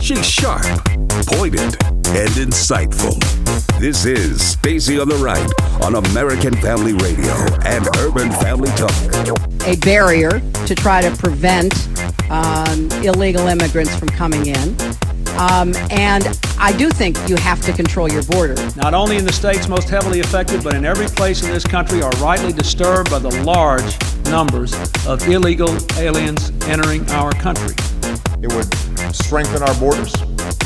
She's sharp, pointed, and insightful. This is Stacy on the Right on American Family Radio and Urban Family Talk. A barrier to try to prevent um, illegal immigrants from coming in. Um, and I do think you have to control your border. Not only in the states most heavily affected, but in every place in this country are rightly disturbed by the large numbers of illegal aliens entering our country. It would strengthen our borders.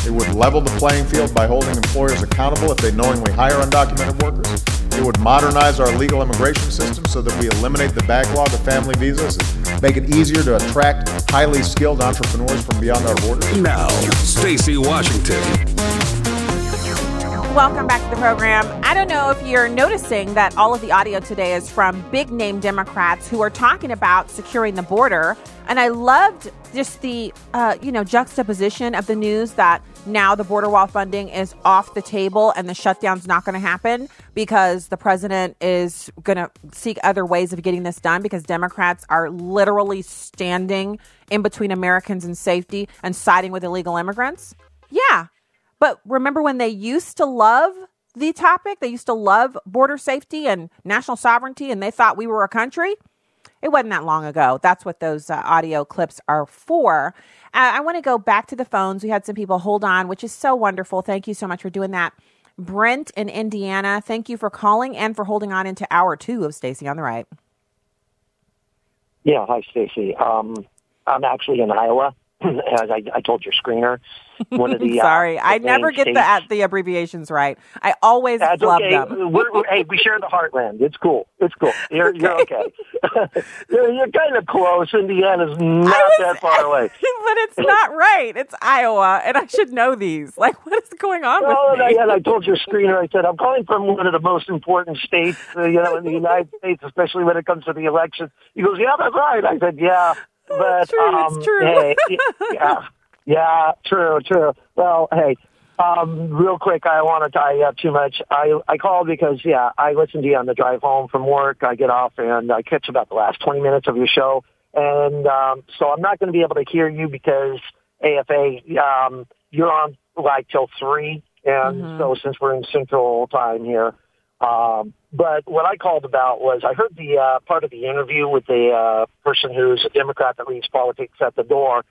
It would level the playing field by holding employers accountable if they knowingly hire undocumented workers. It would modernize our legal immigration system so that we eliminate the backlog of family visas and make it easier to attract highly skilled entrepreneurs from beyond our borders. Now, Stacy Washington. Welcome back to the program. I don't know if you're noticing that all of the audio today is from big name Democrats who are talking about securing the border. And I loved just the, uh, you know, juxtaposition of the news that now the border wall funding is off the table and the shutdown's not going to happen because the president is going to seek other ways of getting this done because Democrats are literally standing in between Americans and safety and siding with illegal immigrants. Yeah. But remember when they used to love the topic? They used to love border safety and national sovereignty and they thought we were a country? It wasn't that long ago. That's what those uh, audio clips are for. Uh, I want to go back to the phones. We had some people hold on, which is so wonderful. Thank you so much for doing that. Brent in Indiana, thank you for calling and for holding on into hour two of Stacy on the Right. Yeah, hi, Stacy. Um, I'm actually in Iowa, as I, I told your screener. One of the sorry, uh, I never get the uh, the abbreviations right. I always That's love okay. them. We're, we're, hey, we share the heartland. It's cool. It's cool. You're okay. You're, okay. you're, you're kind of close. Indiana's not was- that far away. but it's not right. It's Iowa, and I should know these. Like, what is going on Well, with and I, and I told your screener, I said, I'm calling from one of the most important states, uh, you know, in the United States, especially when it comes to the election. He goes, yeah, that's right. I said, yeah, but, true, um, it's true. hey, yeah, yeah, true, true. Well, hey, um, real quick, I want to tie you up too much. I, I called because, yeah, I listen to you on the drive home from work. I get off and I catch about the last 20 minutes of your show. And, um, so I'm not going to be able to hear you because AFA, um, you're on like till three. And so since we're in central time here, um, but what I called about was I heard the uh, part of the interview with the uh, person who's a Democrat that leaves politics at the door.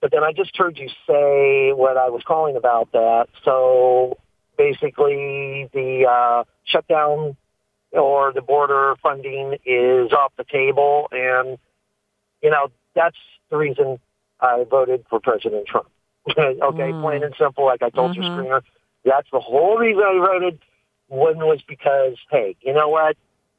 But then I just heard you say what I was calling about that. So basically, the uh, shutdown or the border funding is off the table, and you know that's the reason I voted for President Trump. okay, plain and simple, like I told your screener. That's the whole reason I voted. One was because, hey, you know what?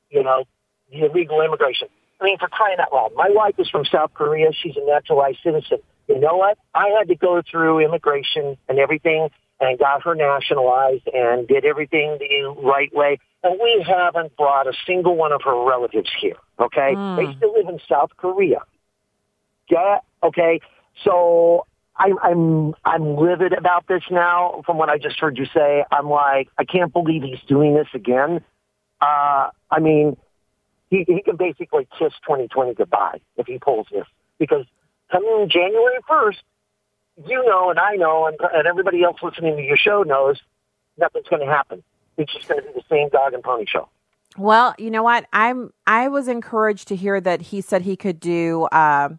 You know, the illegal immigration. I mean, for crying out loud. My wife is from South Korea. She's a naturalized citizen. You know what? I had to go through immigration and everything and got her nationalized and did everything the right way. And we haven't brought a single one of her relatives here. Okay? They hmm. still live in South Korea. Yeah. Okay. So I'm I'm I'm livid about this now. From what I just heard you say, I'm like, I can't believe he's doing this again. Uh, I mean, he he can basically kiss 2020 goodbye if he pulls this because coming January 1st, you know, and I know, and, and everybody else listening to your show knows, nothing's going to happen. It's just going to be the same dog and pony show. Well, you know what? I'm I was encouraged to hear that he said he could do uh,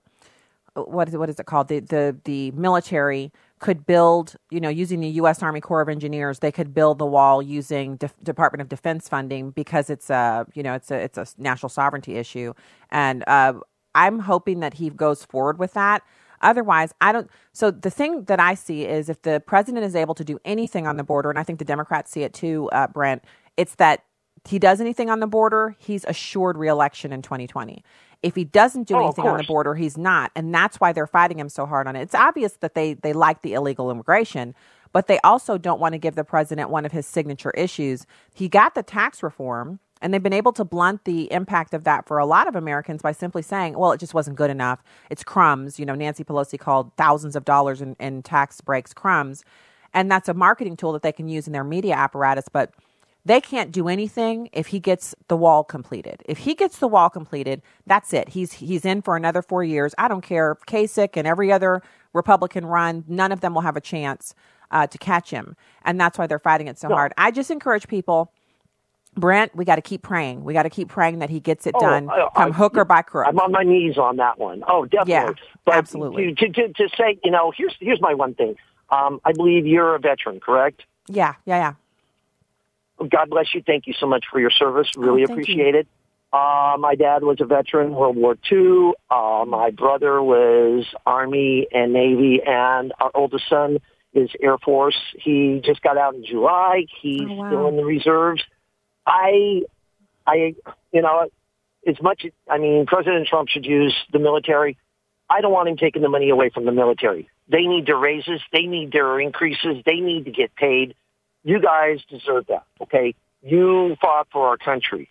what is it, what is it called? The the the military could build, you know, using the U.S. Army Corps of Engineers, they could build the wall using Def- Department of Defense funding because it's a you know it's a it's a national sovereignty issue, and uh, I'm hoping that he goes forward with that. Otherwise, I don't. So the thing that I see is if the president is able to do anything on the border, and I think the Democrats see it too, uh, Brent, it's that he does anything on the border, he's assured reelection in 2020. If he doesn't do Oh, anything on the border, he's not, and that's why they're fighting him so hard on it. It's obvious that they they like the illegal immigration, but they also don't want to give the president one of his signature issues. He got the tax reform, and they've been able to blunt the impact of that for a lot of Americans by simply saying, "Well, it just wasn't good enough. It's crumbs." You know, Nancy Pelosi called thousands of dollars in, in tax breaks crumbs, and that's a marketing tool that they can use in their media apparatus, but they can't do anything if he gets the wall completed. If he gets the wall completed, that's it. He's he's in for another four years. I don't care. Kasich and every other Republican run, none of them will have a chance uh, to catch him, and that's why they're fighting it so hard. I just encourage people. Brent, we got to keep praying. We got to keep praying that he gets it oh, done, I, come I, hook or by crook. I'm on my knees on that one. Oh, definitely. Yeah, but absolutely. To, to, to, say, you know, here's here's my one thing. Um, I believe you're a veteran, correct? Yeah, yeah, yeah. God bless you. Thank you so much for your service. Really oh, appreciate you. it. Uh, my dad was a veteran, World War II. Uh, my brother was Army and Navy, and our oldest son is Air Force. He just got out in July. He's oh, wow. still in the reserves. I, I, you know, as much, I mean, President Trump should use the military. I don't want him taking the money away from the military. They need their raises. They need their increases. They need to get paid. You guys deserve that, okay? You fought for our country.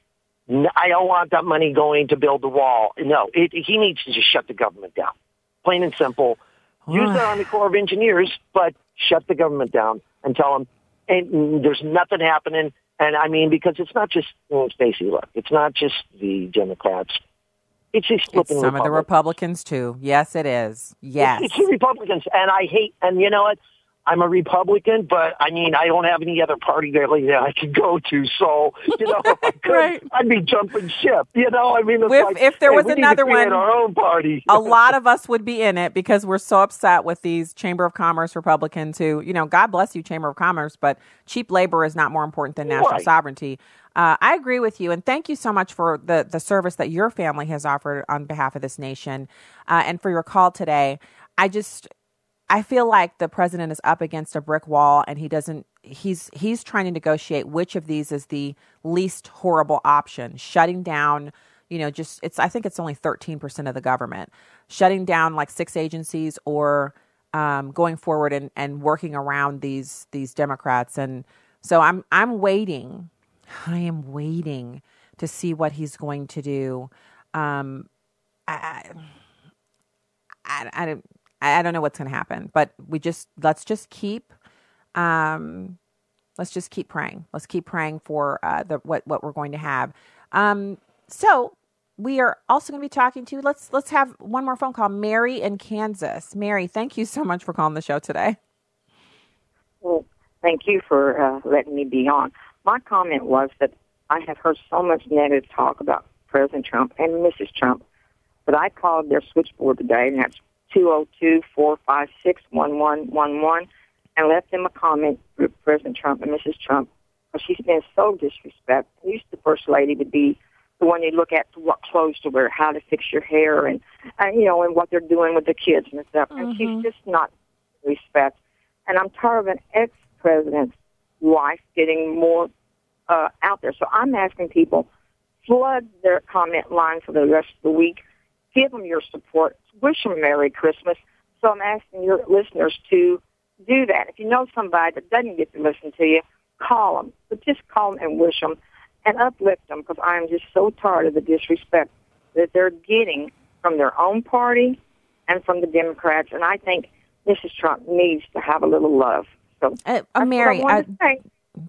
I don't want that money going to build the wall. No, it, he needs to just shut the government down. Plain and simple. Use the Army Corps of Engineers, but shut the government down and tell them and there's nothing happening. And I mean, because it's not just well, Stacey. Look, it's not just the Democrats. It's just it's some of the Republicans too. Yes, it is. Yes, it's, it's the Republicans, and I hate. And you know what? I'm a Republican, but I mean, I don't have any other party that I could go to. So, you know, if I could, right. I'd be jumping ship. You know, I mean, if, like, if there was hey, another one, our own party, a lot of us would be in it because we're so upset with these Chamber of Commerce Republicans who, you know, God bless you, Chamber of Commerce, but cheap labor is not more important than national right. sovereignty. Uh, I agree with you, and thank you so much for the the service that your family has offered on behalf of this nation, uh, and for your call today. I just I feel like the president is up against a brick wall and he doesn't he's he's trying to negotiate which of these is the least horrible option. Shutting down, you know, just it's I think it's only 13% of the government. Shutting down like six agencies or um, going forward and, and working around these these Democrats and so I'm I'm waiting. I am waiting to see what he's going to do. Um, I, I, I, I don't know what's going to happen, but we just let's just keep um, let's just keep praying. Let's keep praying for uh, the what what we're going to have. Um, so we are also going to be talking to let's let's have one more phone call. Mary in Kansas. Mary, thank you so much for calling the show today. Well, thank you for uh, letting me be on. My comment was that I have heard so much negative talk about President Trump and Mrs. Trump, but I called their switchboard today, and that's 202-456-1111 and left them a comment for President Trump and Mrs. Trump because she's been so disrespectful. Used the first lady to be the one you look at to what clothes to wear, how to fix your hair, and, and you know, and what they're doing with the kids and stuff. Mm-hmm. And she's mm-hmm. just not respect. And I'm tired of an ex-president's wife getting more uh, out there. So I'm asking people, flood their comment line for the rest of the week. Give them your support wish them a Merry Christmas. So I'm asking your listeners to do that. If you know somebody that doesn't get to listen to you, call them. But just call them and wish them and uplift them because I am just so tired of the disrespect that they're getting from their own party and from the Democrats. And I think Mrs. Trump needs to have a little love. So, uh, uh, Mary, uh,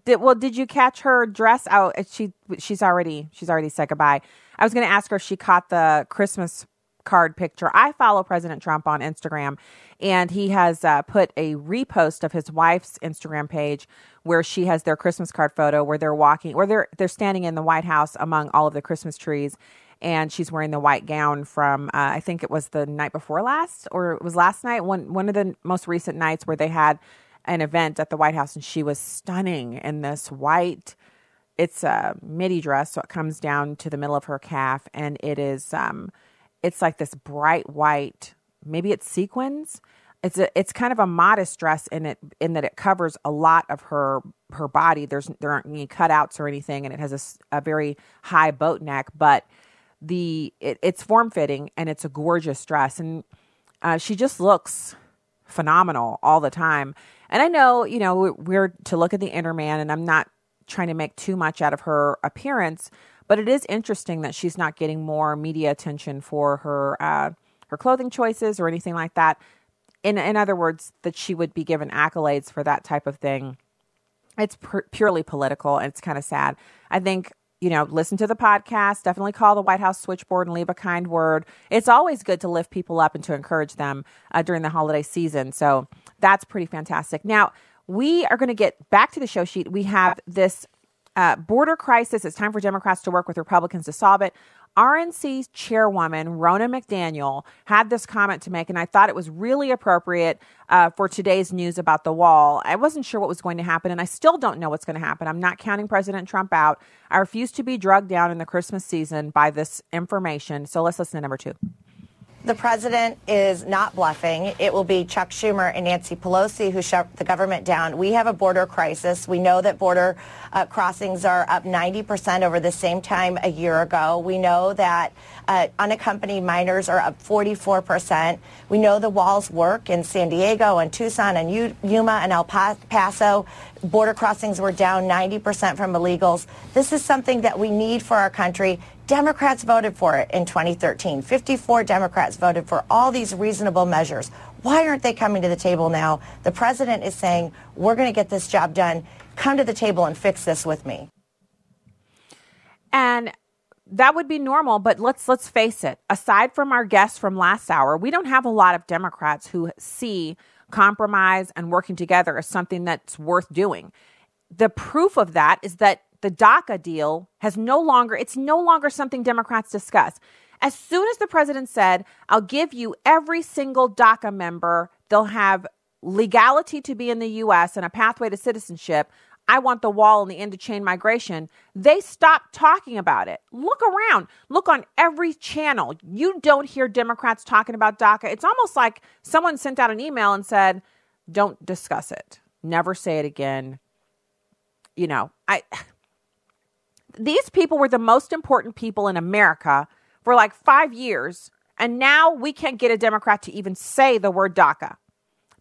did, well, did you catch her dress out? She she's already she's already said goodbye. I was going to ask her if she caught the Christmas card picture. I follow President Trump on Instagram, and he has uh, put a repost of his wife's Instagram page where she has their Christmas card photo where they're walking, where they're they're standing in the White House among all of the Christmas trees, and she's wearing the white gown from uh, I think it was the night before last, or it was last night, one one of the most recent nights where they had an event at the White House, and she was stunning in this white. It's a midi dress, so it comes down to the middle of her calf, and it is um, it's like this bright white, maybe it's sequins. It's a it's kind of a modest dress in it in that it covers a lot of her her body. There's there aren't any cutouts or anything, and it has a, a very high boat neck, but the it, it's form fitting and it's a gorgeous dress, and uh, she just looks phenomenal all the time. And I know you know we're to look at the inner man, and I'm not trying to make too much out of her appearance, but it is interesting that she's not getting more media attention for her uh, her clothing choices or anything like that. In in other words, that she would be given accolades for that type of thing. it's purely political and it's kind of sad. I think you know, listen to the podcast. Definitely call the White House switchboard and leave a kind word. It's always good to lift people up and to encourage them uh, during the holiday season. So that's pretty fantastic. Now, we are going to get back to the show sheet. We have this uh, border crisis. It's time for Democrats to work with Republicans to solve it. RNC chairwoman Rona McDaniel had this comment to make, and I thought it was really appropriate uh, for today's news about the wall. I wasn't sure what was going to happen, and I still don't know what's going to happen. I'm not counting President Trump out. I refuse to be drugged down in the Christmas season by this information. So let's listen to number two. The president is not bluffing. It will be Chuck Schumer and Nancy Pelosi who shut the government down. We have a border crisis. We know that border uh, crossings are up 90% over the same time a year ago. We know that uh, unaccompanied minors are up 44%. We know the walls work in San Diego and Tucson and U- Yuma and El Paso. Border crossings were down 90% from illegals. This is something that we need for our country. Democrats voted for it in 2013. 54 Democrats voted for all these reasonable measures. Why aren't they coming to the table now? The president is saying, we're going to get this job done. Come to the table and fix this with me. And that would be normal, but let's let's face it. Aside from our guests from last hour, we don't have a lot of Democrats who see compromise and working together as something that's worth doing. The proof of that is that the DACA deal has no longer, it's no longer something Democrats discuss. As soon as the president said, I'll give you every single DACA member, they'll have legality to be in the U.S. and a pathway to citizenship. I want the wall and the end to chain migration. They stopped talking about it. Look around. Look on every channel. You don't hear Democrats talking about DACA. It's almost like someone sent out an email and said, don't discuss it. Never say it again. You know, I these people were the most important people in America for like five years. And now we can't get a Democrat to even say the word DACA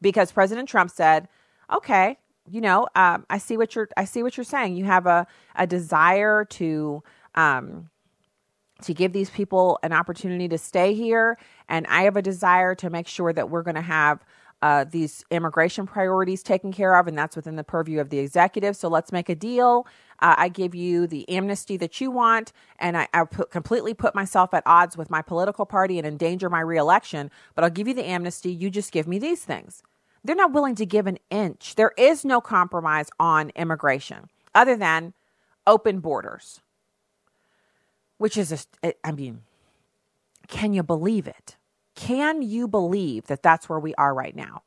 because President Trump said, okay, you know, um, I see what you're, I see what you're saying. You have a, a desire to, um, to give these people an opportunity to stay here. And I have a desire to make sure that we're going to have uh, these immigration priorities taken care of, and that's within the purview of the executive. So let's make a deal. Uh, I give you the amnesty that you want, and I, I put, completely put myself at odds with my political party and endanger my reelection. But I'll give you the amnesty. You just give me these things. They're not willing to give an inch. There is no compromise on immigration other than open borders, which is, a, I mean, can you believe it? Can you believe that that's where we are right now?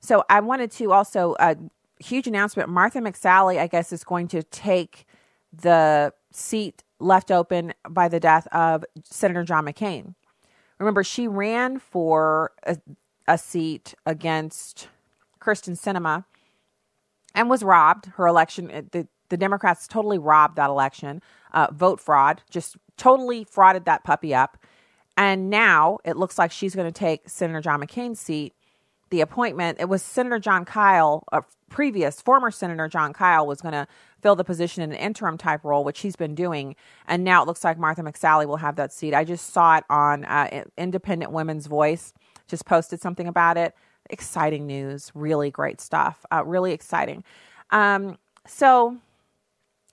So I wanted to also uh, huge announcement. Martha McSally, I guess, is going to take the seat left open by the death of Senator John McCain. Remember, she ran for a, a seat against Kyrsten Sinema and was robbed. Her election, uh, the, the Democrats totally robbed that election. Uh, vote fraud, just totally frauded that puppy up. And now it looks like she's going to take Senator John McCain's seat. The appointment, it was Senator John Kyl, a previous former Senator John Kyl, was going to fill the position in an interim type role, which he's been doing. And now it looks like Martha McSally will have that seat. I just saw it on uh, Independent Women's Voice, just posted something about it. Exciting news, really great stuff, uh, really exciting. Um, so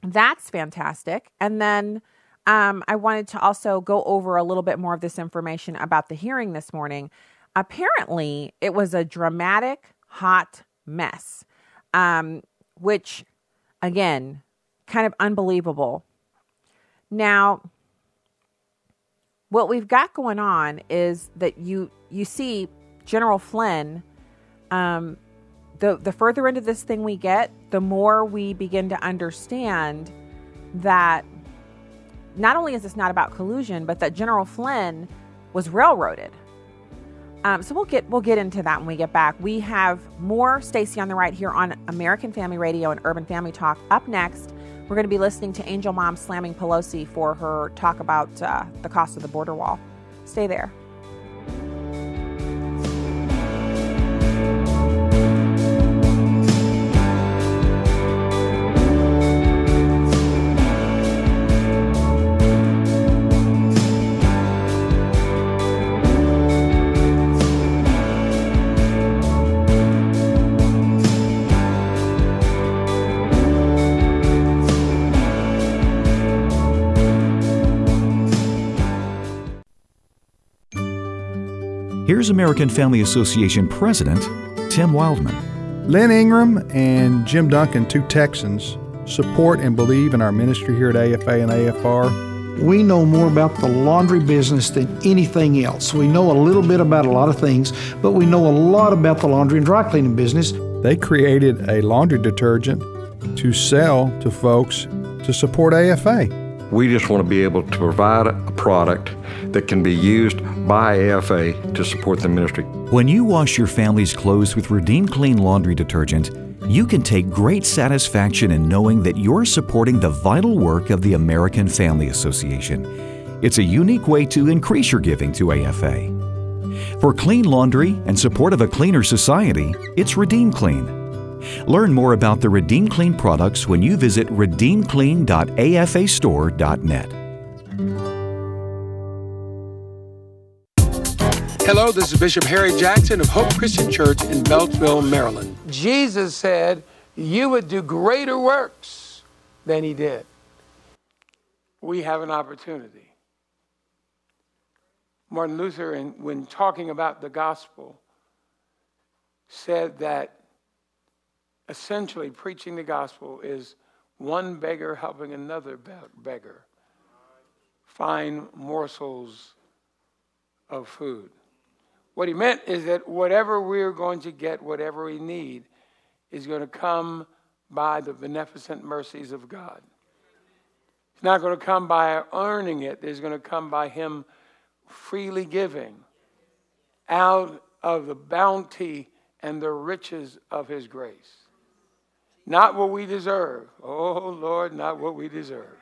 that's fantastic. And then um, I wanted to also go over a little bit more of this information about the hearing this morning. Apparently, it was a dramatic, hot mess, um, which, again, kind of unbelievable. Now, what we've got going on is that you you see General Flynn. Um, the the further into this thing we get, the more we begin to understand that not only is this not about collusion, but that General Flynn was railroaded. Um, so we'll get we'll get into that when we get back. We have more Stacy on the right here on American Family Radio and Urban Family Talk. Up next, we're going to be listening to Angel Mom slamming Pelosi for her talk about uh, the cost of the border wall. Stay there. Here's American Family Association President Tim Wildmon. Lynn Ingram and Jim Duncan, two Texans, support and believe in our ministry here at AFA and AFR. We know more about the laundry business than anything else. We know a little bit about a lot of things, but we know a lot about the laundry and dry cleaning business. They created a laundry detergent to sell to folks to support AFA. We just want to be able to provide a product that can be used by AFA to support the ministry. When you wash your family's clothes with Redeem Clean laundry detergent, you can take great satisfaction in knowing that you're supporting the vital work of the American Family Association. It's a unique way to increase your giving to AFA. For clean laundry and support of a cleaner society, it's Redeem Clean. Learn more about the Redeem Clean products when you visit redeemclean.afastore.net. Hello, this is Bishop Harry Jackson of Hope Christian Church in Beltsville, Maryland. Jesus said, You would do greater works than he did. We have an opportunity. Martin Luther, in, when talking about the gospel, said that essentially preaching the gospel is one beggar helping another beggar find morsels of food. What he meant is that whatever we're going to get, whatever we need, is going to come by the beneficent mercies of God. It's not going to come by earning it, it's going to come by Him freely giving out of the bounty and the riches of His grace. Not what we deserve. Oh, Lord, not what we deserve.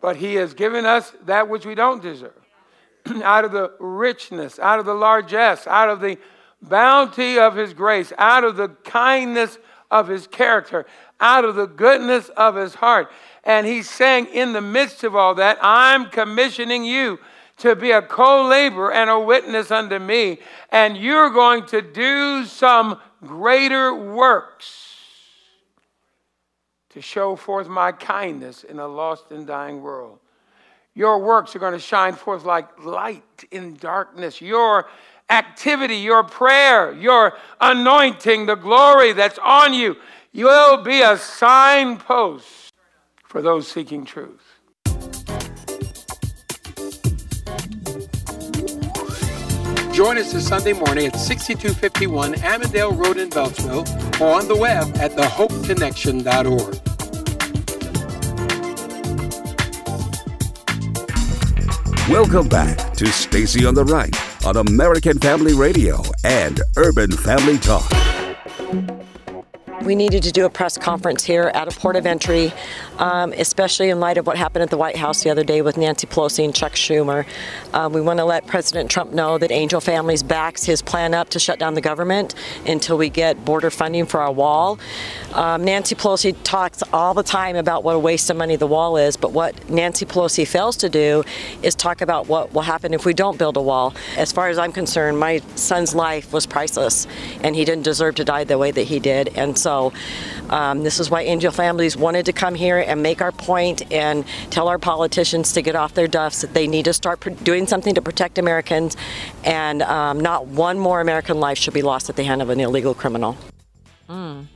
But He has given us that which we don't deserve. out of the richness, out of the largesse, out of the bounty of His grace, out of the kindness of His character, out of the goodness of His heart. And He's saying, in the midst of all that, I'm commissioning you to be a co laborer and a witness unto me, and you're going to do some greater works to show forth my kindness in a lost and dying world. Your works are going to shine forth like light in darkness. Your activity, your prayer, your anointing, the glory that's on you, you will be a signpost for those seeking truth. Join us this Sunday morning at 6251 Ammendale Road in Beltsville or on the web at thehopeconnection.org. Welcome back to Stacy on the Right on American Family Radio and Urban Family Talk. We needed to do a press conference here at a port of entry, um, especially in light of what happened at the White House the other day with Nancy Pelosi and Chuck Schumer. Um, we want to let President Trump know that Angel Families backs his plan up to shut down the government until we get border funding for our wall. Um, Nancy Pelosi talks all the time about what a waste of money the wall is, but what Nancy Pelosi fails to do is talk about what will happen if we don't build a wall. As far as I'm concerned, my son's life was priceless, and he didn't deserve to die the way that he did. And so so um, this is why Angel Families wanted to come here and make our point and tell our politicians to get off their duffs that they need to start doing something to protect Americans, and um, not one more American life should be lost at the hand of an illegal criminal. Mm.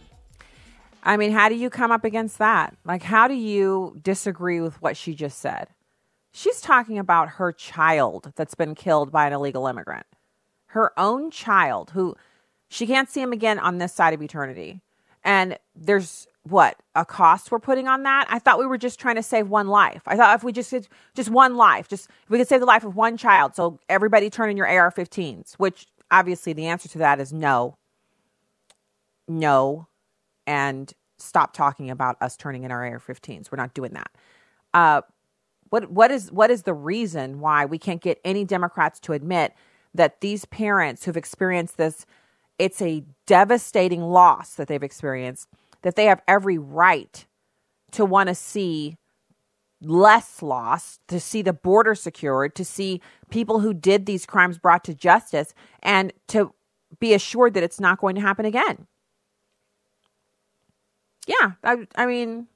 I mean, how do you come up against that? Like, how do you disagree with what she just said? She's talking about her child that's been killed by an illegal immigrant. Her own child, who she can't see him again on this side of eternity and there's what a cost we're putting on that? I thought we were just trying to save one life. I thought if we just just one life just we could save the life of one child so everybody turn in your ar-15s which obviously the answer to that is no. No. And stop talking about us turning in our ar-15s we're not doing that. Uh, what what is what is the reason why we can't get any democrats to admit that these parents who've experienced this it's a devastating loss that they've experienced, that they have every right to want to see less loss, to see the border secured, to see people who did these crimes brought to justice, and to be assured that it's not going to happen again. Yeah, I, I mean,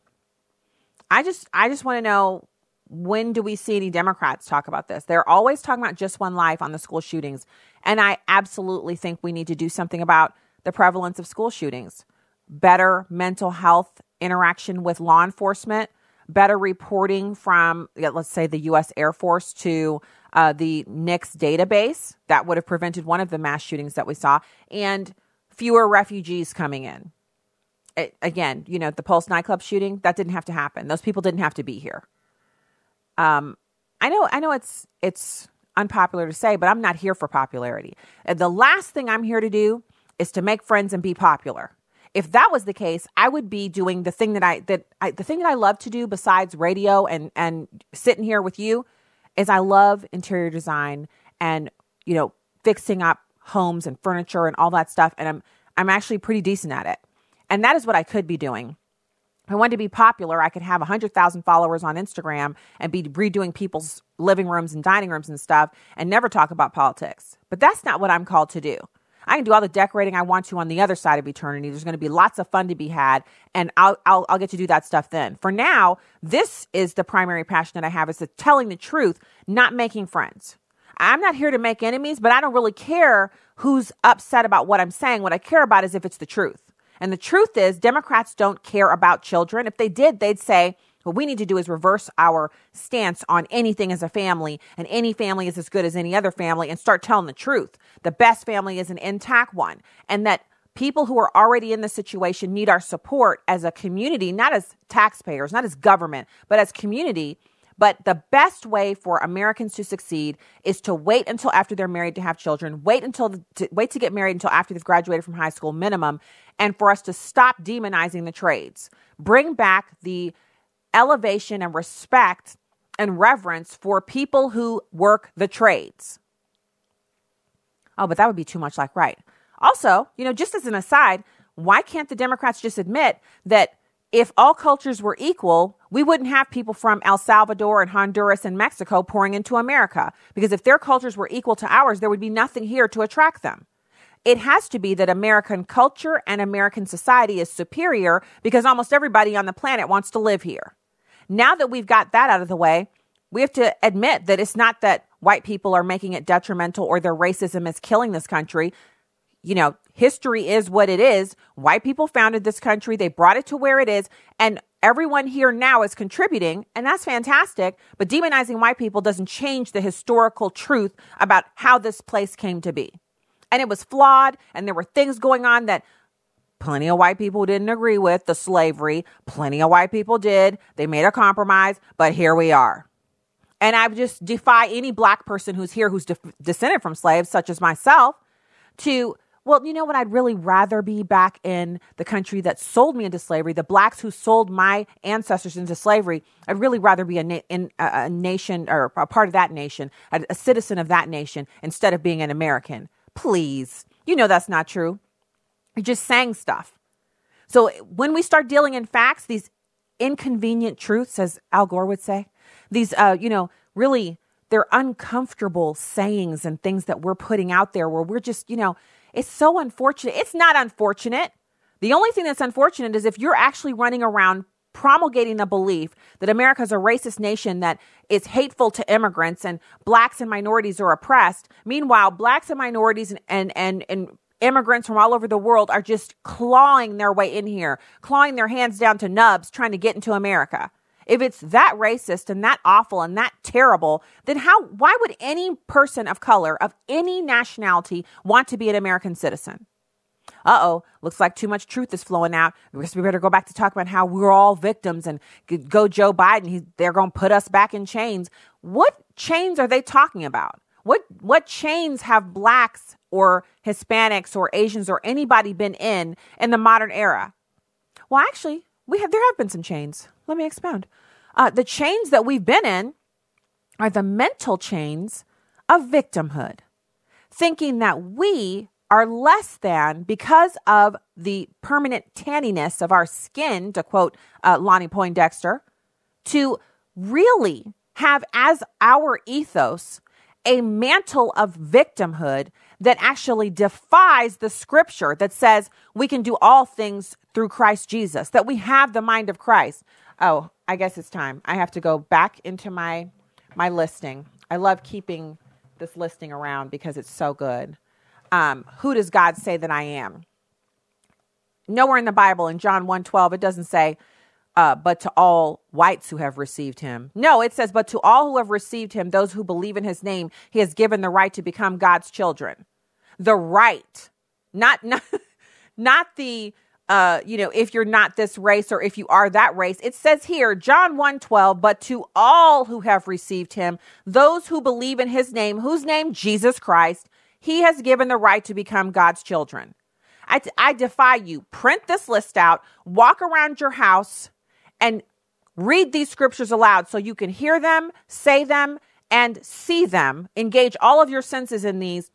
I just I just want to know when do we see any Democrats talk about this? They're always talking about just one life on the school shootings. And I absolutely think we need to do something about the prevalence of school shootings. Better mental health interaction with law enforcement, better reporting from, let's say, the U.S. Air Force to uh, the NICS database. That would have prevented one of the mass shootings that we saw, and fewer refugees coming in. It, again, you know, the Pulse nightclub shooting, that didn't have to happen. Those people didn't have to be here. Um, I know, I know it's it's unpopular to say, but I'm not here for popularity. The last thing I'm here to do is to make friends and be popular. If that was the case, I would be doing the thing that I that I, the thing that I love to do besides radio and and sitting here with you is I love interior design and you know fixing up homes and furniture and all that stuff and I'm I'm actually pretty decent at it. And that is what I could be doing. I wanted to be popular, I could have 100,000 followers on Instagram and be redoing people's living rooms and dining rooms and stuff and never talk about politics. But that's not what I'm called to do. I can do all the decorating I want to on the other side of eternity. There's going to be lots of fun to be had, and I'll, I'll, I'll get to do that stuff then. For now, this is the primary passion that I have is the telling the truth, not making friends. I'm not here to make enemies, but I don't really care who's upset about what I'm saying. What I care about is if it's the truth. And the truth is, Democrats don't care about children. If they did, they'd say, what we need to do is reverse our stance on anything as a family, and any family is as good as any other family, and start telling the truth. The best family is an intact one, and that people who are already in the situation need our support as a community, not as taxpayers, not as government, but as community. But the best way for Americans to succeed is to wait until after they're married to have children, wait until to, wait to get married until after they've graduated from high school minimum, and for us to stop demonizing the trades. Bring back the elevation and respect and reverence for people who work the trades. Oh, but that would be too much like right. Also, you know, just as an aside, why can't the Democrats just admit that if all cultures were equal, we wouldn't have people from El Salvador and Honduras and Mexico pouring into America? Because if their cultures were equal to ours, there would be nothing here to attract them. It has to be that American culture and American society is superior because almost everybody on the planet wants to live here. Now that we've got that out of the way, we have to admit that it's not that white people are making it detrimental or their racism is killing this country. You know, history is what it is. White people founded this country, they brought it to where it is, and everyone here now is contributing, and that's fantastic. But demonizing white people doesn't change the historical truth about how this place came to be. And it was flawed, and there were things going on that Plenty of white people didn't agree with the slavery. Plenty of white people did. They made a compromise, but here we are. And I just defy any black person who's here who's de- descended from slaves, such as myself, to, well, you know what? I'd really rather be back in the country that sold me into slavery, the blacks who sold my ancestors into slavery. I'd really rather be a, na- in, a, nation or a part of that nation, a, a citizen of that nation, instead of being an American. Please. You know that's not true. You're just saying stuff. So when we start dealing in facts, these inconvenient truths, as Al Gore would say, these, uh, you know, really, they're uncomfortable sayings and things that we're putting out there where we're just, you know, it's so unfortunate. It's not unfortunate. The only thing that's unfortunate is if you're actually running around promulgating the belief that America is a racist nation that is hateful to immigrants and blacks and minorities are oppressed. Meanwhile, blacks and minorities and, and, and, and immigrants from all over the world are just clawing their way in here, clawing their hands down to nubs, trying to get into America. If it's that racist and that awful and that terrible, then how why would any person of color of any nationality want to be an American citizen? Uh-oh, looks like too much truth is flowing out. We better go back to talk about how we're all victims and go Joe Biden, he, they're going to put us back in chains. What chains are they talking about? What what chains have blacks or Hispanics or Asians or anybody been in in the modern era? Well, actually, we have there have been some chains. Let me expound. Uh, the chains that we've been in are the mental chains of victimhood, thinking that we are less than because of the permanent tanniness of our skin, to quote uh, Lonnie Poindexter, to really have as our ethos a mantle of victimhood that actually defies the scripture that says we can do all things through Christ Jesus, that we have the mind of Christ. Oh, I guess it's time. I have to go back into my my listing. I love keeping this listing around because it's so good. Um, who does God say that I am? Nowhere in the Bible in John 1:12 it doesn't say uh, but to all whites who have received him. No, it says, but to all who have received him, those who believe in his name, he has given the right to become God's children. The right, not not not the uh, you know, if you're not this race or if you are that race. It says here, John 1:12, but to all who have received him, those who believe in his name, whose name Jesus Christ, he has given the right to become God's children. I, defy you. Print this list out, walk around your house, and read these scriptures aloud so you can hear them, say them, and see them. Engage all of your senses in these.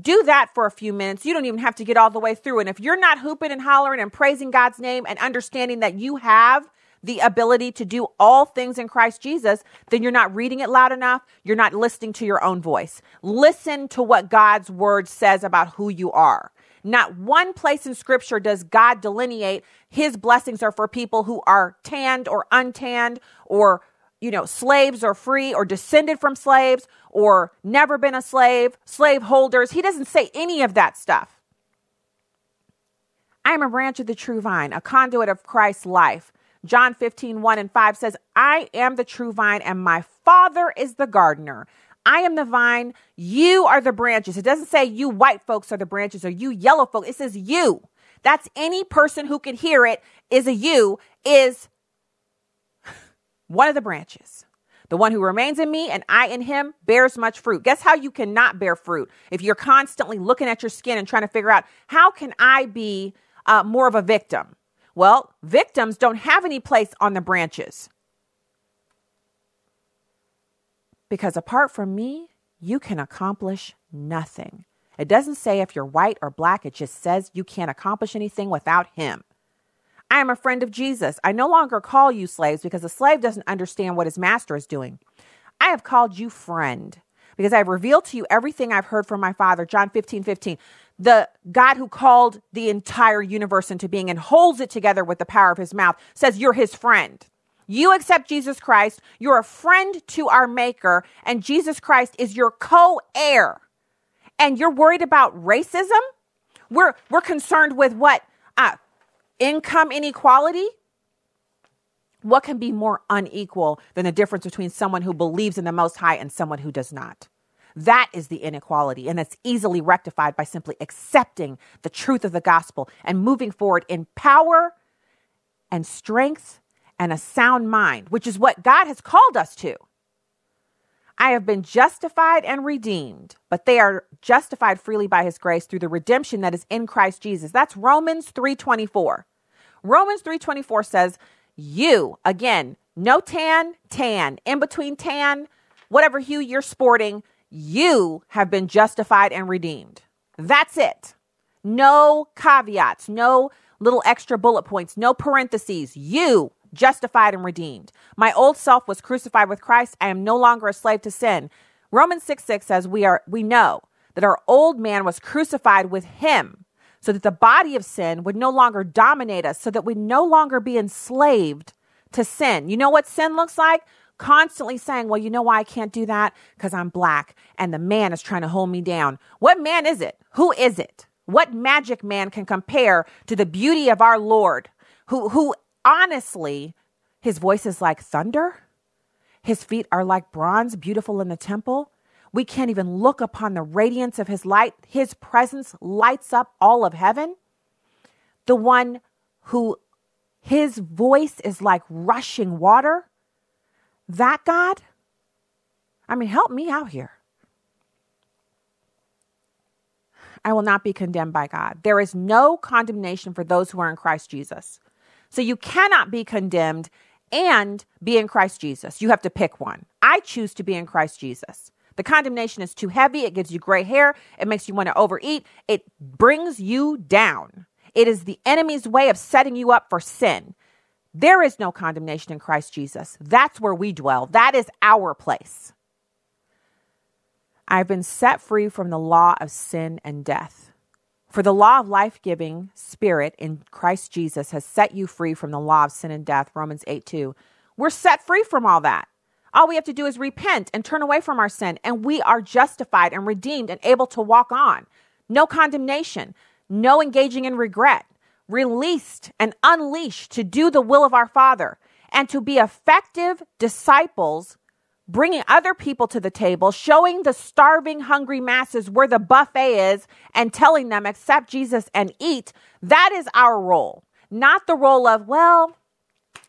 Do that for a few minutes. You don't even have to get all the way through. And if you're not hooping and hollering and praising God's name and understanding that you have the ability to do all things in Christ Jesus, then you're not reading it loud enough. You're not listening to your own voice. Listen to what God's word says about who you are. Not one place in scripture does God delineate his blessings are for people who are tanned or untanned or, you know, slaves or free or descended from slaves or never been a slave, slave holders. He doesn't say any of that stuff. I am a branch of the true vine, a conduit of Christ's life. John 15, 1 and 5 says, I am the true vine, and my Father is the gardener. I am the vine, you are the branches. It doesn't say you white folks are the branches or you yellow folks. It says you. That's any person who can hear it is a you, is one of the branches. The one who remains in me and I in him bears much fruit. Guess how you cannot bear fruit? If you're constantly looking at your skin and trying to figure out, how can I be uh, more of a victim? Well, victims don't have any place on the branches. Because apart from me, you can accomplish nothing. It doesn't say if you're white or black, it just says you can't accomplish anything without him. I am a friend of Jesus. I no longer call you slaves because a slave doesn't understand what his master is doing. I have called you friend because I have revealed to you everything I've heard from my Father. John 15, 15. The God who called the entire universe into being and holds it together with the power of his mouth says you're his friend you accept Jesus Christ, you're a friend to our Maker, and Jesus Christ is your co heir, and you're worried about racism, we're, we're concerned with what? Uh, income inequality? What can be more unequal than the difference between someone who believes in the Most High and someone who does not? That is the inequality, and it's easily rectified by simply accepting the truth of the gospel and moving forward in power and strength and a sound mind, which is what God has called us to. I have been justified and redeemed, but they are justified freely by his grace through the redemption that is in Christ Jesus. That's Romans 3:24. Romans 3:24 says, "You, again, no tan, tan, in between tan, whatever hue you're sporting, you have been justified and redeemed." That's it. No caveats, no little extra bullet points, no parentheses. You justified and redeemed. My old self was crucified with Christ. I am no longer a slave to sin. Romans 6 6 says we are we know that our old man was crucified with him so that the body of sin would no longer dominate us, so that we no longer be enslaved to sin. You know what sin looks like? Constantly saying, Well, you know why I can't do that? Because I'm black and the man is trying to hold me down. What man is it? Who is it? What magic man can compare to the beauty of our Lord, who, who honestly, his voice is like thunder. His feet are like bronze, beautiful in the temple. We can't even look upon the radiance of his light. His presence lights up all of heaven. The one who his voice is like rushing water. That God? I mean, help me out here. I will not be condemned by God. There is no condemnation for those who are in Christ Jesus. So you cannot be condemned and be in Christ Jesus. You have to pick one. I choose to be in Christ Jesus. The condemnation is too heavy. It gives you gray hair. It makes you want to overeat. It brings you down. It is the enemy's way of setting you up for sin. There is no condemnation in Christ Jesus. That's where we dwell. That is our place. I've been set free from the law of sin and death. For the law of life giving spirit in Christ Jesus has set you free from the law of sin and death. Romans 8 2. We're set free from all that. All we have to do is repent and turn away from our sin, and we are justified and redeemed and able to walk on. No condemnation, no engaging in regret, released and unleashed to do the will of our Father and to be effective disciples bringing other people to the table, showing the starving, hungry masses where the buffet is, and telling them, accept Jesus and eat. That is our role, not the role of, well,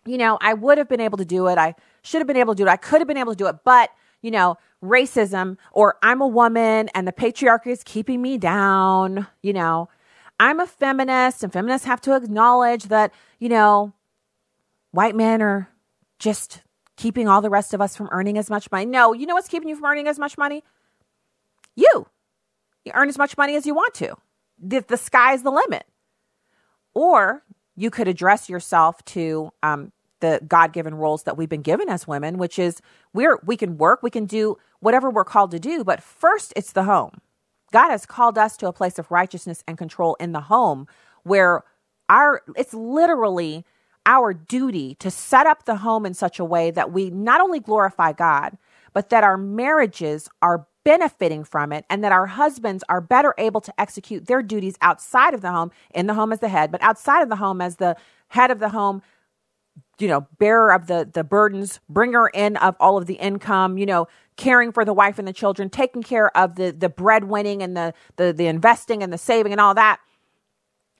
you know, I would have been able to do it. I should have been able to do it. I could have been able to do it. But, you know, racism or I'm a woman and the patriarchy is keeping me down. You know, I'm a feminist and feminists have to acknowledge that, you know, white men are just keeping all the rest of us from earning as much money. No, you know what's keeping you from earning as much money? You. You earn as much money as you want to. The, the sky's the limit. Or you could address yourself to um, the god-given roles that we've been given as women which is we're we can work we can do whatever we're called to do but first it's the home god has called us to a place of righteousness and control in the home where our it's literally our duty to set up the home in such a way that we not only glorify God, but that our marriages are benefiting from it and that our husbands are better able to execute their duties outside of the home, in the home as the head, but outside of the home as the head of the home, you know, bearer of the the burdens, bringer in of all of the income, you know, caring for the wife and the children, taking care of the the breadwinning and the the the investing and the saving and all that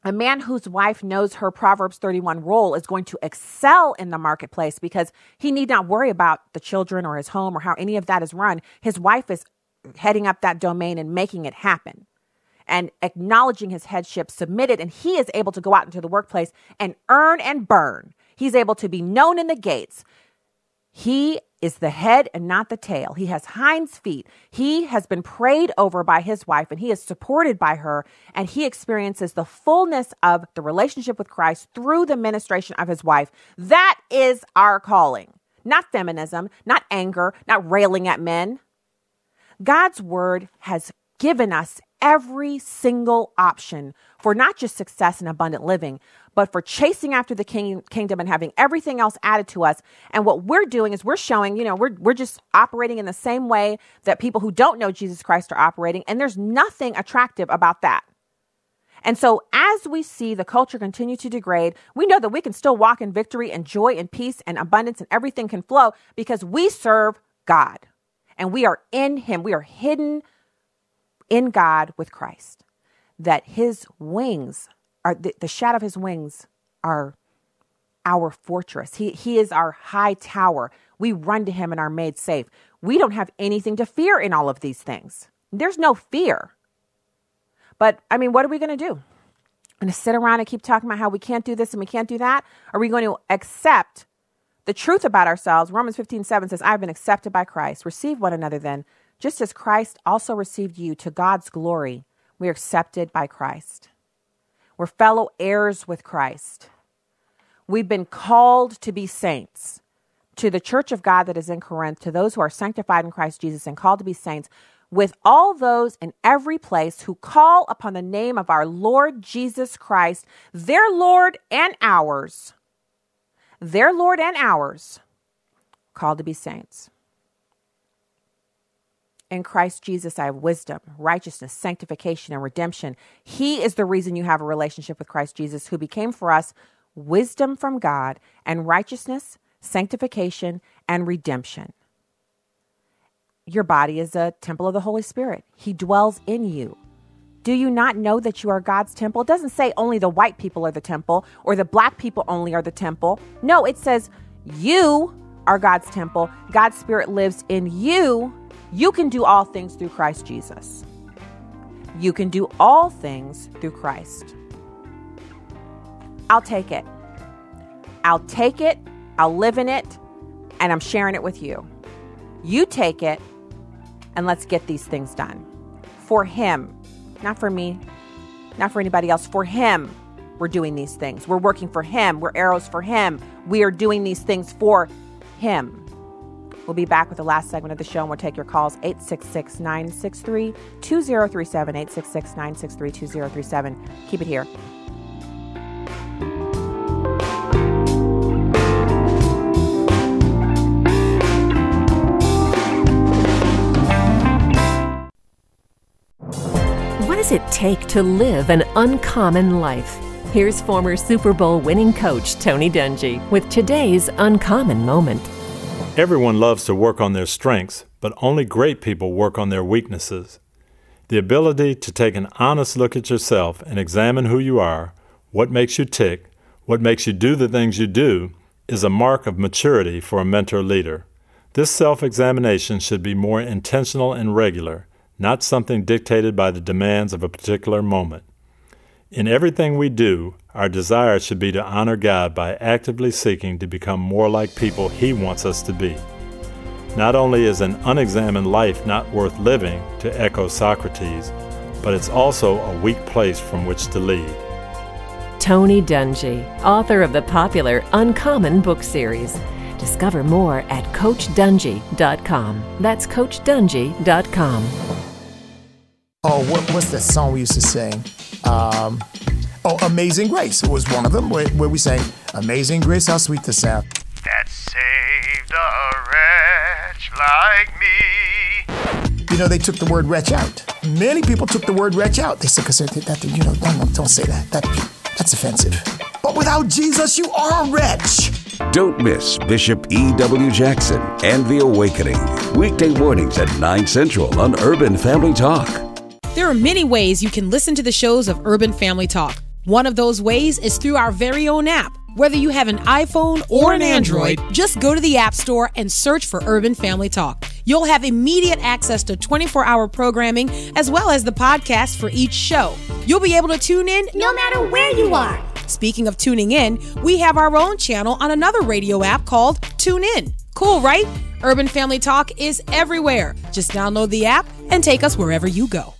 a man whose wife knows her Proverbs 31 role is going to excel in the marketplace because he need not worry about the children or his home or how any of that is run. His wife is heading up that domain and making it happen and acknowledging his headship, submitted, and he is able to go out into the workplace and earn and burn. He's able to be known in the gates. He is the head and not the tail. He has hinds feet. He has been prayed over by his wife and he is supported by her, and he experiences the fullness of the relationship with Christ through the ministration of his wife. That is our calling, not feminism, not anger, not railing at men. God's word has given us every single option for not just success and abundant living, but for chasing after the king, kingdom and having everything else added to us. And what we're doing is we're showing, you know, we're, we're just operating in the same way that people who don't know Jesus Christ are operating. And there's nothing attractive about that. And so, as we see the culture continue to degrade, we know that we can still walk in victory and joy and peace and abundance and everything can flow because we serve God and we are in Him. We are hidden in God with Christ. That His wings are the, the shadow of his wings are our fortress. He, he is our high tower. We run to him and are made safe. We don't have anything to fear in all of these things. There's no fear. But I mean, what are we going to do? Going to sit around and keep talking about how we can't do this and we can't do that? Are we going to accept the truth about ourselves? Romans 15 7 says, I've been accepted by Christ. Receive one another then, just as Christ also received you to God's glory. We are accepted by Christ. We're fellow heirs with Christ. We've been called to be saints. To the church of God that is in Corinth, to those who are sanctified in Christ Jesus and called to be saints, with all those in every place who call upon the name of our Lord Jesus Christ, their Lord and ours, their Lord and ours, called to be saints. In Christ Jesus, I have wisdom, righteousness, sanctification, and redemption. He is the reason you have a relationship with Christ Jesus, who became for us wisdom from God and righteousness, sanctification, and redemption. Your body is a temple of the Holy Spirit, He dwells in you. Do you not know that you are God's temple? It doesn't say only the white people are the temple or the black people only are the temple. No, it says you are God's temple. God's Spirit lives in you you can do all things through Christ Jesus. You can do all things through Christ. I'll take it. I'll take it, I'll live in it, and I'm sharing it with you. You take it, and let's get these things done. For Him, not for me, not for anybody else. For Him, we're doing these things. We're working for Him. We're arrows for Him. We are doing these things for Him. We'll be back with the last segment of the show and we'll take your calls 866 963 2037. 866 963 2037. Keep it here. What does it take to live an uncommon life? Here's former Super Bowl winning coach Tony Dungy with today's uncommon moment. Everyone loves to work on their strengths, but only great people work on their weaknesses. The ability to take an honest look at yourself and examine who you are, what makes you tick, what makes you do the things you do, is a mark of maturity for a mentor leader. This self examination should be more intentional and regular, not something dictated by the demands of a particular moment. In everything we do, our desire should be to honor God by actively seeking to become more like people He wants us to be. Not only is an unexamined life not worth living, to echo Socrates, but it's also a weak place from which to lead. Tony Dungy, author of the popular Uncommon book series. Discover more at CoachDungy.com. That's CoachDungy.com. Oh, what, what's that song we used to sing? Um, oh, Amazing Grace was one of them where, where we sang, Amazing Grace, how sweet the sound. That saved a wretch like me. You know, they took the word wretch out. Many people took the word wretch out. They said, because they that, you know, don't, don't say that. that. That's offensive. But without Jesus, you are a wretch. Don't miss Bishop E.W. Jackson and The Awakening. Weekday mornings at 9 Central on Urban Family Talk. There are many ways you can listen to the shows of Urban Family Talk. One of those ways is through our very own app. Whether you have an iPhone or an Android, just go to the App Store and search for Urban Family Talk. You'll have immediate access to 24 hour programming as well as the podcast for each show. You'll be able to tune in no matter where you are. Speaking of tuning in, we have our own channel on another radio app called Tune In. Cool, right? Urban Family Talk is everywhere. Just download the app and take us wherever you go.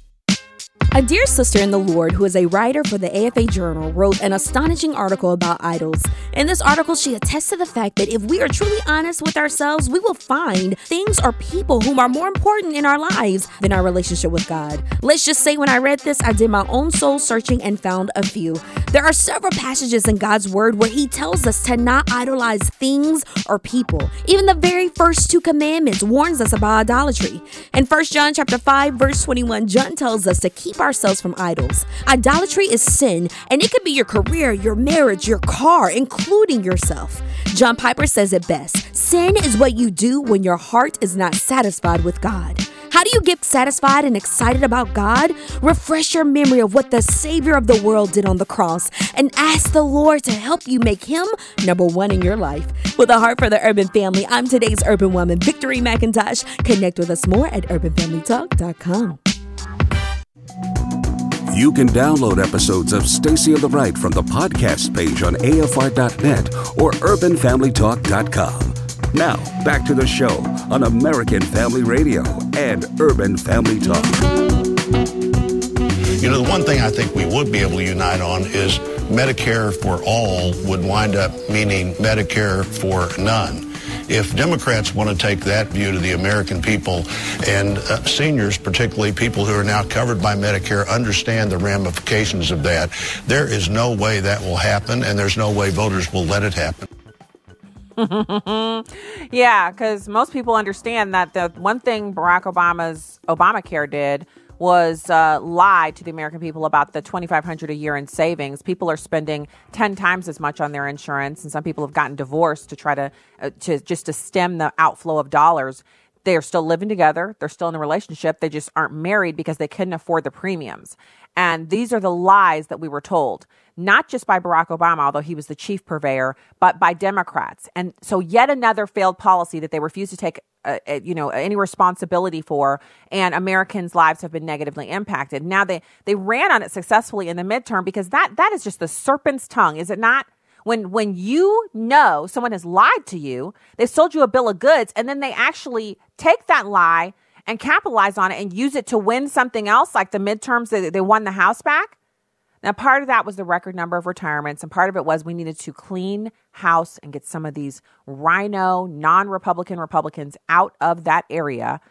A dear sister in the Lord, who is a writer for the AFA Journal, wrote an astonishing article about idols. In this article, she attests to the fact that if we are truly honest with ourselves, we will find things or people whom are more important in our lives than our relationship with God. Let's just say when I read this, I did my own soul searching and found a few. There are several passages in God's Word where He tells us to not idolize things or people. Even the very first two commandments warns us about idolatry. In 1 John chapter 5, verse 21, John tells us to keep ourselves from idols. Idolatry is sin, and it could be your career, your marriage, your car, including yourself. John Piper says it best Sin is what you do when your heart is not satisfied with God. How do you get satisfied and excited about God? Refresh your memory of what the Savior of the world did on the cross and ask the Lord to help you make Him number one in your life. With a heart for the urban family, I'm today's urban woman, Victory McIntosh. Connect with us more at urbanfamilytalk.com. You can download episodes of Stacy on the Right from the podcast page on afr.net or urbanfamilytalk.com. Now, back to the show on American Family Radio and Urban Family Talk. You know, the one thing I think we would be able to unite on is Medicare for all would wind up meaning Medicare for none. If Democrats want to take that view to the American people and uh, seniors, particularly people who are now covered by Medicare, understand the ramifications of that, there is no way that will happen, and there's no way voters will let it happen. yeah, because most people understand that the one thing Barack Obama's Obamacare did was uh, lie to the American people about the 2500 a year in savings. People are spending 10 times as much on their insurance and some people have gotten divorced to try to uh, to just to stem the outflow of dollars. They're still living together, they're still in a relationship, they just aren't married because they couldn't afford the premiums. And these are the lies that we were told not just by Barack Obama, although he was the chief purveyor, but by Democrats. And so, yet another failed policy that they refuse to take, uh, uh, you know, any responsibility for, and Americans' lives have been negatively impacted. Now they they ran on it successfully in the midterm because that that is just the serpent's tongue, is it not? When when you know someone has lied to you, they sold you a bill of goods, and then they actually take that lie and capitalize on it and use it to win something else, like the midterms, they, they won the House back Now, part of that was the record number of retirements, and part of it was we needed to clean house and get some of these RINO, non Republican Republicans out of that area.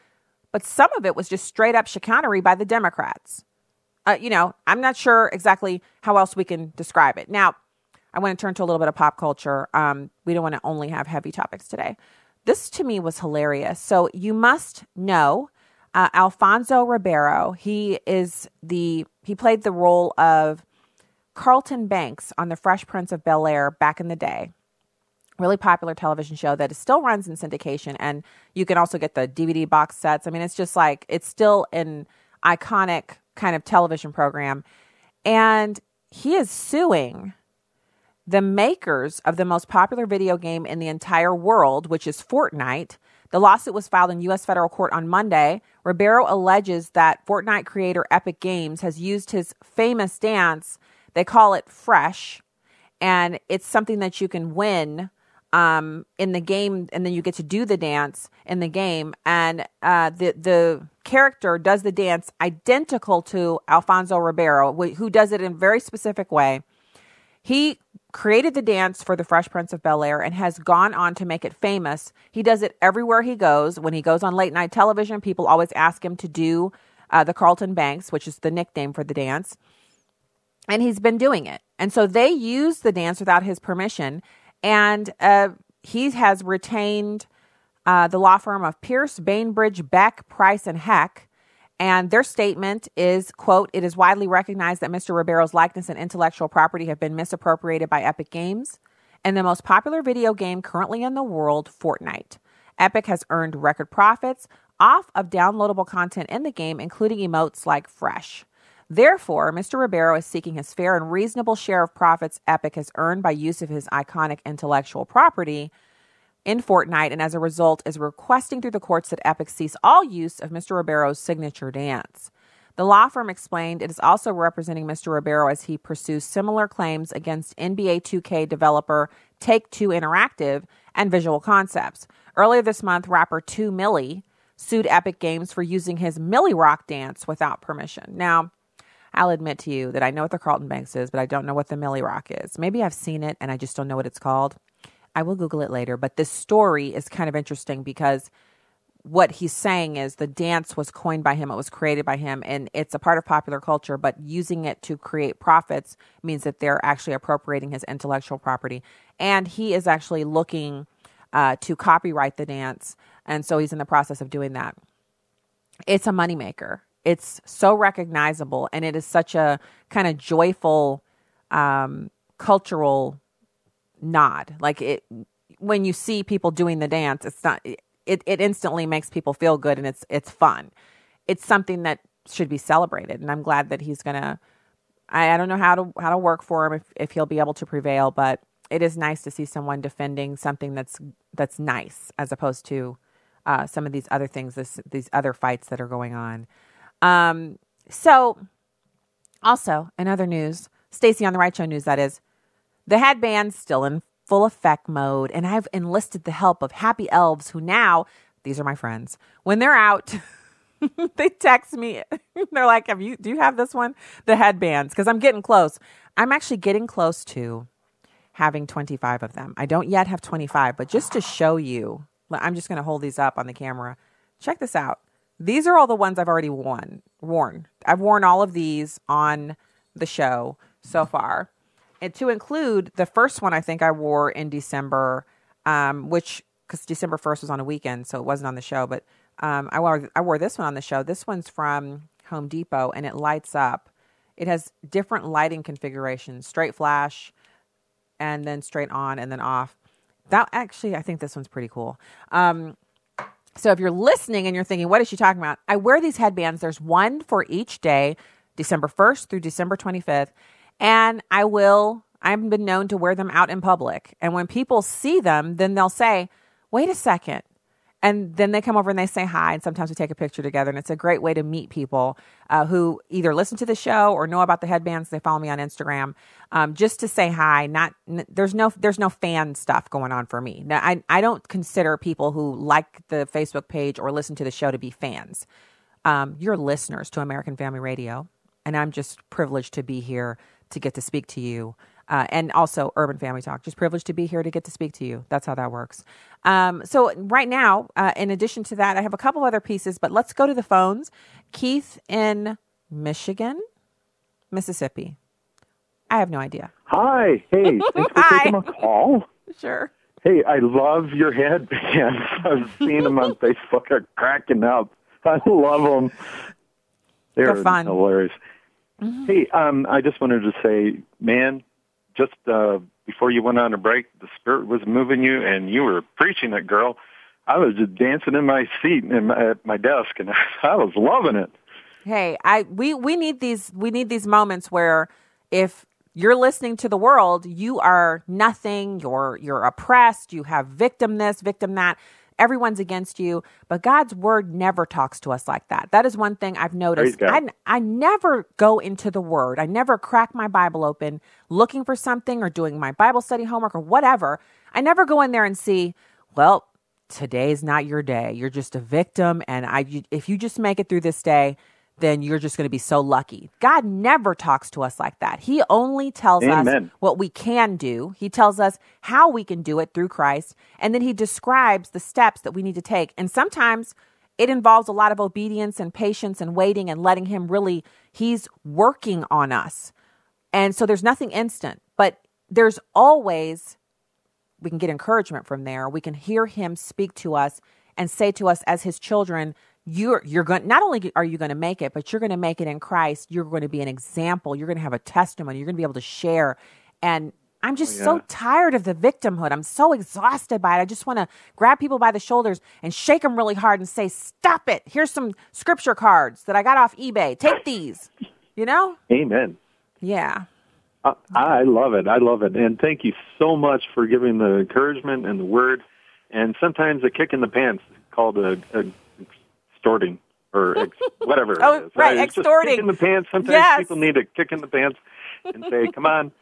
But some of it was just straight up chicanery by the Democrats. Uh, you know, I'm not sure exactly how else we can describe it. Now, I want to turn to a little bit of pop culture. Um, we don't want to only have heavy topics today. This to me was hilarious. So you must know uh, Alfonso Ribeiro. He is the he played the role of Carlton Banks on The Fresh Prince of Bel Air back in the day. Really popular television show that still runs in syndication, and you can also get the DVD box sets. I mean, it's just like it's still an iconic kind of television program, and he is suing the makers of the most popular video game in the entire world, which is Fortnite. The lawsuit was filed in U.S. federal court on Monday. Ribeiro alleges that Fortnite creator Epic Games has used his famous dance. They call it Fresh, and it's something that you can win um, in the game, and then you get to do the dance in the game. And uh, the the character does the dance identical to Alfonso Ribeiro, who does it in a very specific way. He created the dance for the Fresh Prince of Bel Air and has gone on to make it famous. He does it everywhere he goes. When he goes on late night television, people always ask him to do uh, the Carlton Banks, which is the nickname for the dance. And he's been doing it. And so they use the dance without his permission. And uh, he has retained uh, the law firm of Pierce, Bainbridge, Beck, Price, and Hecht and their statement is, quote, it is widely recognized that Mr. Ribeiro's likeness and intellectual property have been misappropriated by Epic Games and the most popular video game currently in the world, Fortnite. Epic has earned record profits off of downloadable content in the game, including emotes like Fresh. Therefore, Mr. Ribeiro is seeking his fair and reasonable share of profits Epic has earned by use of his iconic intellectual property in Fortnite and as a result is requesting through the courts that Epic cease all use of Mr. Ribeiro's signature dance. The law firm explained it is also representing Mr. Ribeiro as he pursues similar claims against NBA 2K developer Take Two Interactive and Visual Concepts. Earlier this month, rapper 2 Milly sued Epic Games for using his Milly Rock dance without permission. Now, I'll admit to you that I know what the Carlton Banks is, but I don't know what the Milly Rock is. Maybe I've seen it and I just don't know what it's called. I will Google it later. But this story is kind of interesting because what he's saying is the dance was coined by him, it was created by him, and it's a part of popular culture, but using it to create profits means that they're actually appropriating his intellectual property. And he is actually looking uh, to copyright the dance. And so he's in the process of doing that. It's a moneymaker. It's so recognizable, and it is such a kind of joyful um, cultural nod. Like it when you see people doing the dance, it's not it, it instantly makes people feel good and it's it's fun. It's something that should be celebrated and I'm glad that he's gonna I, I don't know how to how to work for him if, if he'll be able to prevail, but it is nice to see someone defending something that's that's nice as opposed to uh, some of these other things, this, these other fights that are going on. Um, so, also in other news, Stacy on the Right Show news that is, the headband's still in full effect mode, and I've enlisted the help of happy elves who now, these are my friends, when they're out, they text me. they're like, "Have you? Do you have this one? The headbands? Because I'm getting close. I'm actually getting close to having 25 of them. I don't yet have 25, but just to show you, I'm just going to hold these up on the camera. Check this out. These are all the ones I've already worn. Worn. I've worn all of these on the show so far and to include the first one I think I wore in December, um, which because December first was on a weekend, so it wasn't on the show. But um, I wore I wore this one on the show. This one's from Home Depot, and it lights up. It has different lighting configurations: straight flash, and then straight on, and then off. That actually, I think this one's pretty cool. Um, so if you're listening and you're thinking, what is she talking about? I wear these headbands. There's one for each day, December 1st through December 25th and I will, I've been known to wear them out in public. And when people see them, then they'll say, wait a second. And then they come over and they say hi, and sometimes we take a picture together. And it's a great way to meet people uh, who either listen to the show or know about the headbands. They follow me on Instagram, um, just to say hi. Not n- there's no there's no fan stuff going on for me. Now, I I don't consider people who like the Facebook page or listen to the show to be fans. Um, you're listeners to American Family Radio, and I'm just privileged to be here to get to speak to you. Uh, and also Urban Family Talk. Just privileged to be here to get to speak to you. That's how that works. Um, so right now, uh, in addition to that, I have a couple other pieces, but let's go to the phones. Keith in Michigan, Mississippi. I have no idea. Hi. Hey, thanks for taking my call. Sure. Hey, I love your headbands. I've seen them on Facebook. Are cracking up. I love them. They're, They're fun. hilarious. Mm-hmm. Hey, um, I just wanted to say, man, just uh, before you went on a break, the Spirit was moving you, and you were preaching it, girl. I was just dancing in my seat in my, at my desk, and I was loving it. Hey, I we we need these we need these moments where if you're listening to the world, you are nothing, you're you're oppressed, you have victim this, victim that. Everyone's against you, but God's word never talks to us like that. That is one thing I've noticed. I, I never go into the word. I never crack my Bible open looking for something or doing my Bible study homework or whatever. I never go in there and see, well, today's not your day. You're just a victim and I if you just make it through this day, then you're just going to be so lucky. God never talks to us like that. He only tells us what we can do. He tells us how we can do it through Christ, and then he describes the steps that we need to take. And sometimes it involves a lot of obedience and patience and waiting and letting him really he's working on us. And so there's nothing instant, but there's always we can get encouragement from there. We can hear him speak to us and say to us as his children, you're you're going not only are you going to make it, but you're going to make it in Christ. You're going to be an example. You're going to have a testimony. You're going to be able to share. And I'm just Oh, so tired of the victimhood. I'm so exhausted by it. I just want to grab people by the shoulders and shake them really hard and say, "Stop it. Here's some scripture cards that I got off eBay. Take these." You know? Amen. Yeah. I, I love it. I love it. And thank you so much for giving the encouragement and the word. And sometimes a kick in the pants called a, a extorting or ex, whatever. Oh, it is. right, just extorting. Kick in the pants. Sometimes Yes. people need a kick in the pants and say, "Come on,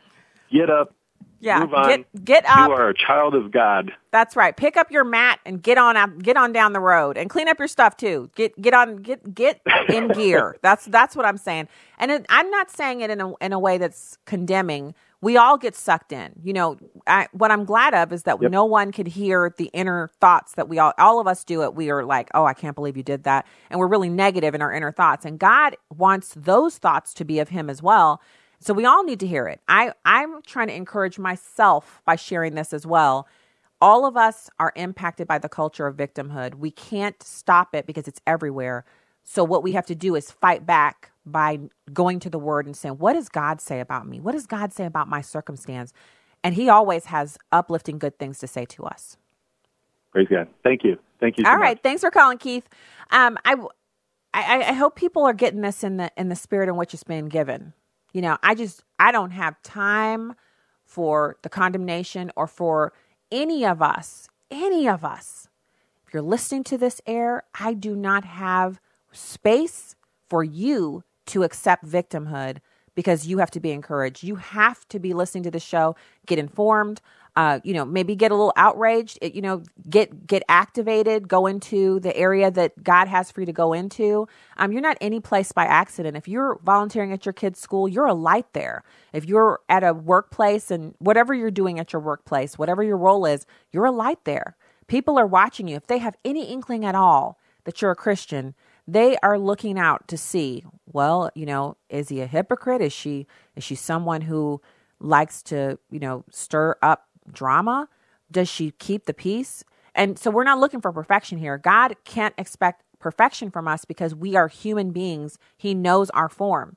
get up, Yeah. move on. Get get up. You are a child of God." That's right. Pick up your mat and get on out, get on down the road and clean up your stuff too. Get get on get get in gear. That's that's what I'm saying. And it, I'm not saying it in a in a way that's condemning. We all get sucked in. You know, I, what I'm glad of is that no one could hear the inner thoughts that we all all of us do it. We are like, "Oh, I can't believe you did that." And we're really negative in our inner thoughts. And God wants those thoughts to be of him as well. So we all need to hear it. I I'm trying to encourage myself by sharing this as well all of us are impacted by the culture of victimhood. We can't stop it because it's everywhere. So what we have to do is fight back by going to the word and saying, "What does God say about me? What does God say about my circumstance?" And he always has uplifting good things to say to us. Praise God. Thank you. Thank you. so All much. thanks for calling, Keith. Um, I, I, I hope people are getting this in the in the spirit in which it's been given. You know, I just I don't have time for the condemnation or for any of us, any of us. If you're listening to this air, I do not have space for you to accept victimhood because you have to be encouraged. You have to be listening to the show, get informed, uh, you know, maybe get a little outraged, you know, get get activated, go into the area that God has for you to go into. Um, you're not any place by accident. If you're volunteering at your kid's school, you're a light there. If you're at a workplace and whatever you're doing at your workplace, whatever your role is, you're a light there. People are watching you. If they have any inkling at all that you're a Christian, they are looking out to see, well, you know, is he a hypocrite? Is she is she someone who likes to, you know, stir up drama? Does she keep the peace? And so we're not looking for perfection here. God can't expect perfection from us because we are human beings. He knows our form.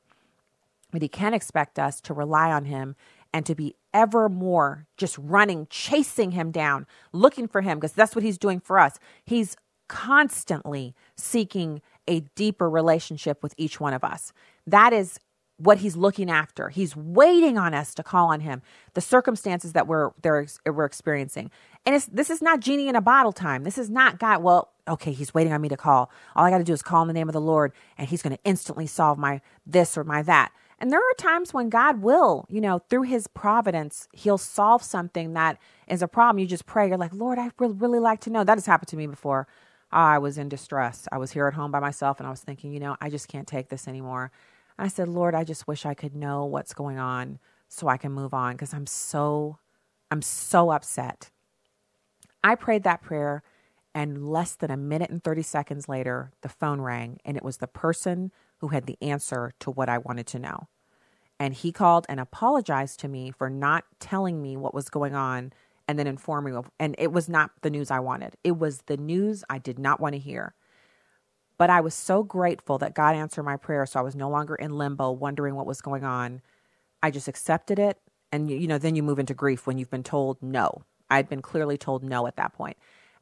But he can expect us to rely on him and to be ever more just running, chasing him down, looking for him, because that's what he's doing for us. He's constantly seeking a deeper relationship with each one of us. That is what he's looking after. He's waiting on us to call on him. The circumstances that we're we're experiencing, and this is not genie in a bottle time. This is not God. Well, okay, he's waiting on me to call. All I got to do is call in the name of the Lord, and he's going to instantly solve my this or my that. And there are times when God will, you know, through his providence, he'll solve something that is a problem. You just pray. You're like, Lord, I would really like to know. That has happened to me before. I was in distress. I was here at home by myself and I was thinking, you know, I just can't take this anymore. I said, Lord, I just wish I could know what's going on so I can move on because I'm so, I'm so upset. I prayed that prayer, and less than a minute and 30 seconds later, the phone rang, and it was the person who had the answer to what I wanted to know. And he called and apologized to me for not telling me what was going on and then informing me. And it was not the news I wanted, it was the news I did not want to hear. But I was so grateful that God answered my prayer. So I was no longer in limbo, wondering what was going on. I just accepted it. And, you know, then you move into grief when you've been told no. I'd been clearly told no at that point.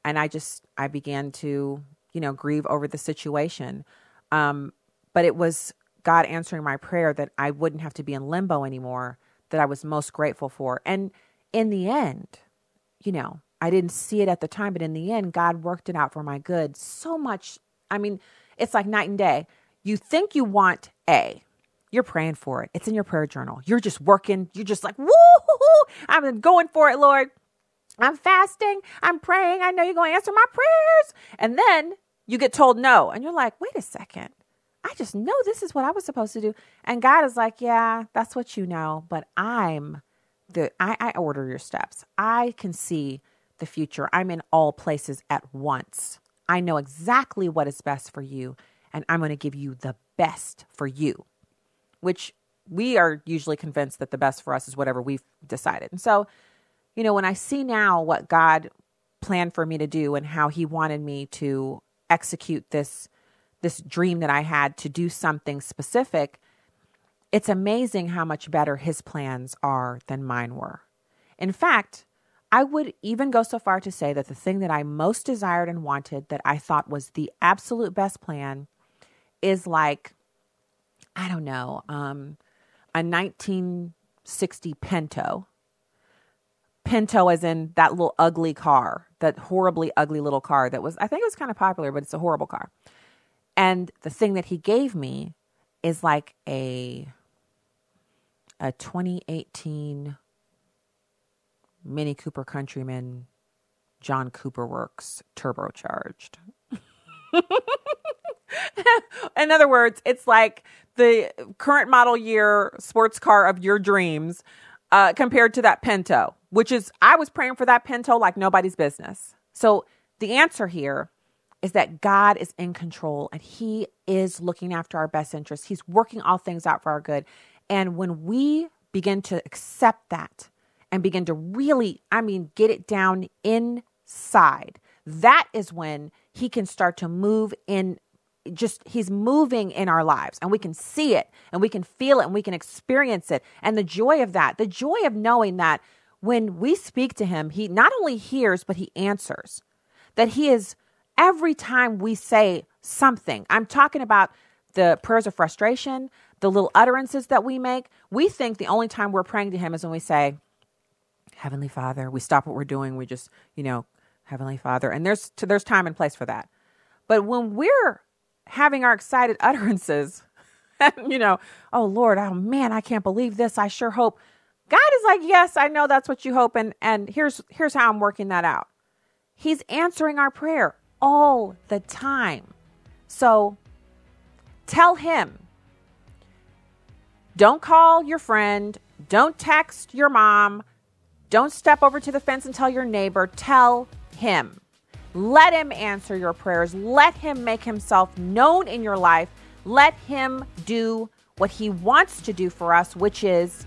And I just, I began to, you know, grieve over the situation. Um, but it was God answering my prayer that I wouldn't have to be in limbo anymore that I was most grateful for. And in the end, you know, I didn't see it at the time, but in the end, God worked it out for my good so much I mean, it's like night and day. You think you want A, you're praying for it. It's in your prayer journal. You're just working. You're just like, woo, I'm going for it, Lord. I'm fasting. I'm praying. I know you're going to answer my prayers. And then you get told no. And you're like, wait a second. I just know this is what I was supposed to do. And God is like, yeah, that's what you know. But I'm the, I, I order your steps. I can see the future. I'm in all places at once. I know exactly what is best for you, and I'm going to give you the best for you, which we are usually convinced that the best for us is whatever we've decided. And so, you know, when I see now what God planned for me to do and how he wanted me to execute this this dream that I had to do something specific, it's amazing how much better his plans are than mine were. In fact, I would even go so far to say that the thing that I most desired and wanted that I thought was the absolute best plan is like, I don't know, um, a 1960 Pinto. Pinto, as in that little ugly car, that horribly ugly little car that was, I think it was kind of popular, but it's a horrible car. And the thing that he gave me is like a a 2018 Mini Cooper Countryman John Cooper Works turbocharged. In other words, it's like the current model year sports car of your dreams uh, compared to that Pinto, which is, I was praying for that Pinto like nobody's business. So the answer here is that God is in control and He is looking after our best interests. He's working all things out for our good. And when we begin to accept that, and begin to really, I mean, get it down inside. That is when he can start to move in just he's moving in our lives and we can see it and we can feel it and we can experience it and the joy of that the joy of knowing that when we speak to him he not only hears but he answers that he is every time we say something i'm talking about the prayers of frustration the little utterances that we make we think the only time we're praying to him is when we say Heavenly Father. We stop what we're doing. We just, you know, Heavenly Father. And there's there's time and place for that. But when we're having our excited utterances, you know, oh Lord, oh man, I can't believe this. I sure hope. God is like, yes, I know that's what you hope, and and here's here's how I'm working that out. He's answering our prayer all the time. So tell him. Don't call your friend. Don't text your mom. Don't step over to the fence and tell your neighbor. Tell him. Let him answer your prayers. Let him make himself known in your life. Let him do what he wants to do for us, which is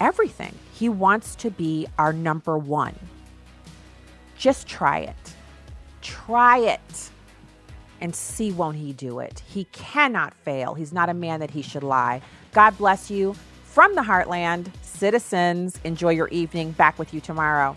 everything. He wants to be our number one. Just try it. Try it and see won't he do it. He cannot fail. He's not a man that he should lie. God bless you. From the Heartland, citizens, enjoy your evening. Back with you tomorrow.